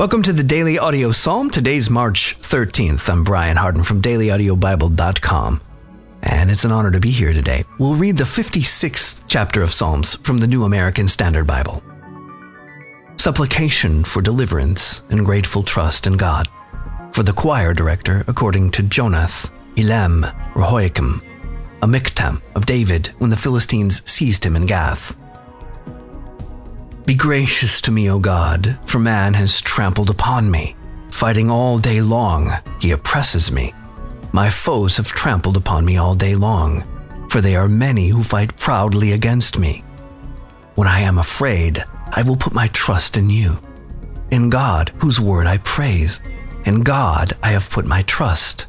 Welcome to the Daily Audio Psalm. Today's March 13th. I'm Brian Hardin from dailyaudiobible.com. And it's an honor to be here today. We'll read the 56th chapter of Psalms from the New American Standard Bible. Supplication for deliverance and grateful trust in God. For the choir director, according to Jonath, Elem, Rehokim, a mikhtam of David when the Philistines seized him in Gath. Be gracious to me, O God, for man has trampled upon me. Fighting all day long, he oppresses me. My foes have trampled upon me all day long, for they are many who fight proudly against me. When I am afraid, I will put my trust in you. In God, whose word I praise. In God I have put my trust.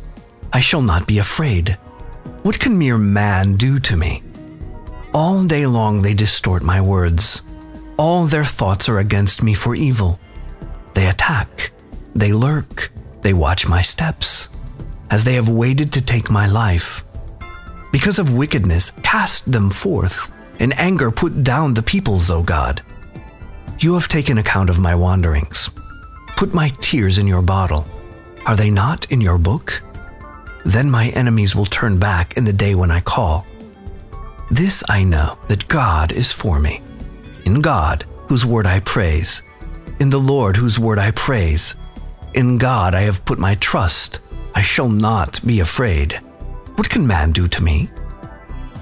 I shall not be afraid. What can mere man do to me? All day long they distort my words. All their thoughts are against me for evil. They attack, they lurk, they watch my steps, as they have waited to take my life. Because of wickedness, cast them forth. In anger, put down the peoples, O God. You have taken account of my wanderings. Put my tears in your bottle. Are they not in your book? Then my enemies will turn back in the day when I call. This I know that God is for me in God, whose word I praise, in the Lord, whose word I praise. In God I have put my trust. I shall not be afraid. What can man do to me?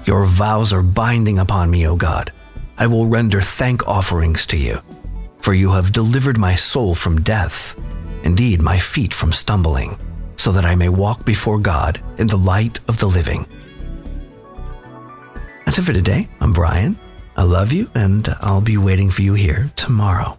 Your vows are binding upon me, O God. I will render thank offerings to you, for you have delivered my soul from death, indeed, my feet from stumbling, so that I may walk before God in the light of the living. That's it for today. I'm Brian. I love you, and I'll be waiting for you here tomorrow.